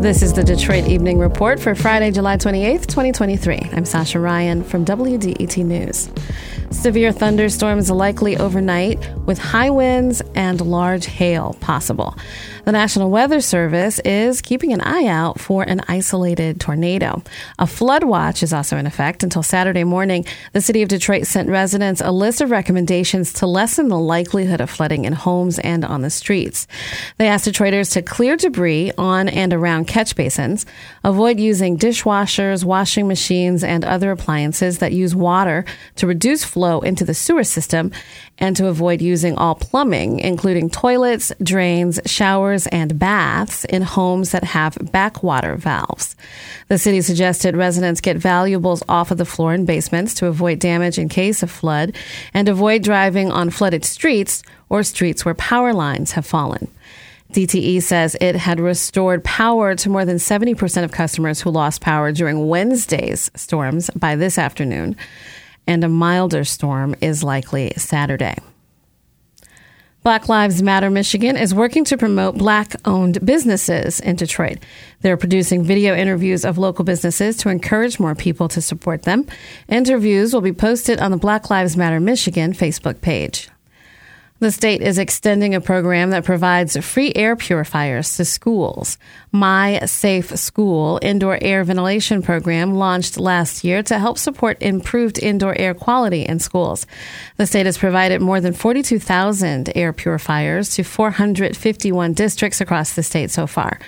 This is the Detroit Evening Report for Friday, July 28th, 2023. I'm Sascha Raiyn from WDET News. Severe thunderstorms likely overnight with high winds and large hail possible. The National Weather Service is keeping an eye out for an isolated tornado. A flood watch is also in effect until Saturday morning. The city of Detroit sent residents a list of recommendations to lessen the likelihood of flooding in homes and on the streets. They asked Detroiters to clear debris on and around catch basins, avoid using dishwashers, washing machines, and other appliances that use water to reduce flow into the sewer system, and to avoid using all plumbing, including toilets, drains, showers, and baths in homes that have backwater valves. The city suggested residents get valuables off of the floor in basements to avoid damage in case of flood and avoid driving on flooded streets or streets where power lines have fallen. DTE says it had restored power to more than 70% of customers who lost power during Wednesday's storms by this afternoon and a milder storm is likely Saturday. Black Lives Matter Michigan is working to promote black owned businesses in Detroit. They're producing video interviews of local businesses to encourage more people to support them. Interviews will be posted on the Black Lives Matter Michigan Facebook page. The state is extending a program that provides free air purifiers to schools. My Safe School indoor air ventilation program launched last year to help support improved indoor air quality in schools. The state has provided more than 42,000 air purifiers to 451 districts across the state so far.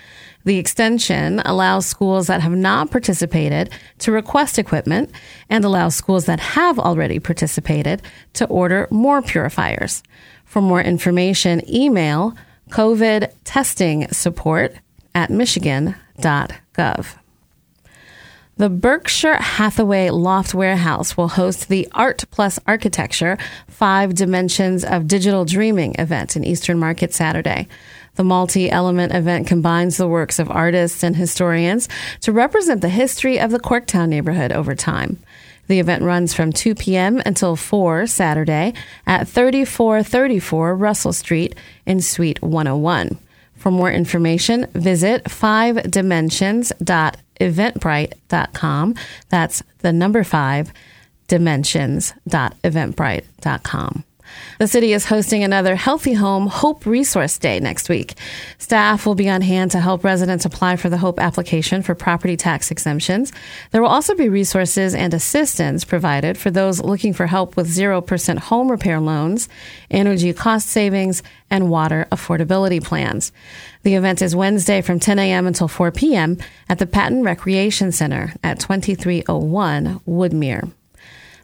The extension allows schools that have not participated to request equipment and allows schools that have already participated to order more purifiers. For more information, email COVID testing support at michigan.gov. The Berkshire Hathaway Loft Warehouse will host the Art Plus Architecture Five Dimensions of Digital Dreaming event in Eastern Market Saturday. The multi element event combines the works of artists and historians to represent the history of the Corktown neighborhood over time. The event runs from 2 p.m. until 4 Saturday at 3434 Russell Street in Suite 101. For more information, visit 5dimensions.eventbrite.com. That's the number 5 dimensions.eventbrite.com. The city is hosting another Healthy Home Hope Resource Day next week. Staff will be on hand to help residents apply for the Hope application for property tax exemptions. There will also be resources and assistance provided for those looking for help with 0% home repair loans, energy cost savings, and water affordability plans. The event is Wednesday from 10 a.m. until 4 p.m. at the Patton Recreation Center at 2301 Woodmere.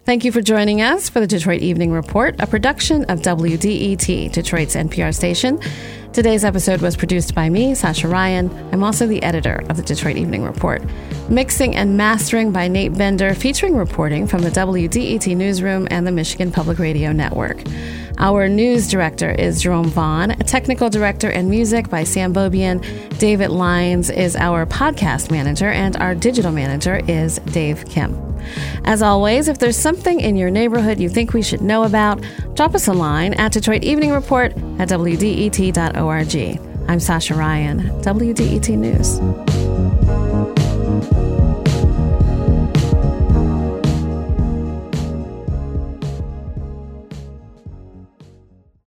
Thank you for joining us for the Detroit Evening Report, a production of WDET, Detroit's NPR station. Today's episode was produced by me, Sascha Raiyn. I'm also the editor of the Detroit Evening Report. Mixing and mastering by Nate Bender, featuring reporting from the WDET Newsroom and the Michigan Public Radio Network. Our news director is Jerome Vaughn. Technical director and music by Sam Bobian. David Lyons is our podcast manager, and our digital manager is Dave Kim. As always, if there's something in your neighborhood you think we should know about, drop us a line at Detroit Evening Report at WDET.org. I'm Sascha Raiyn, WDET News.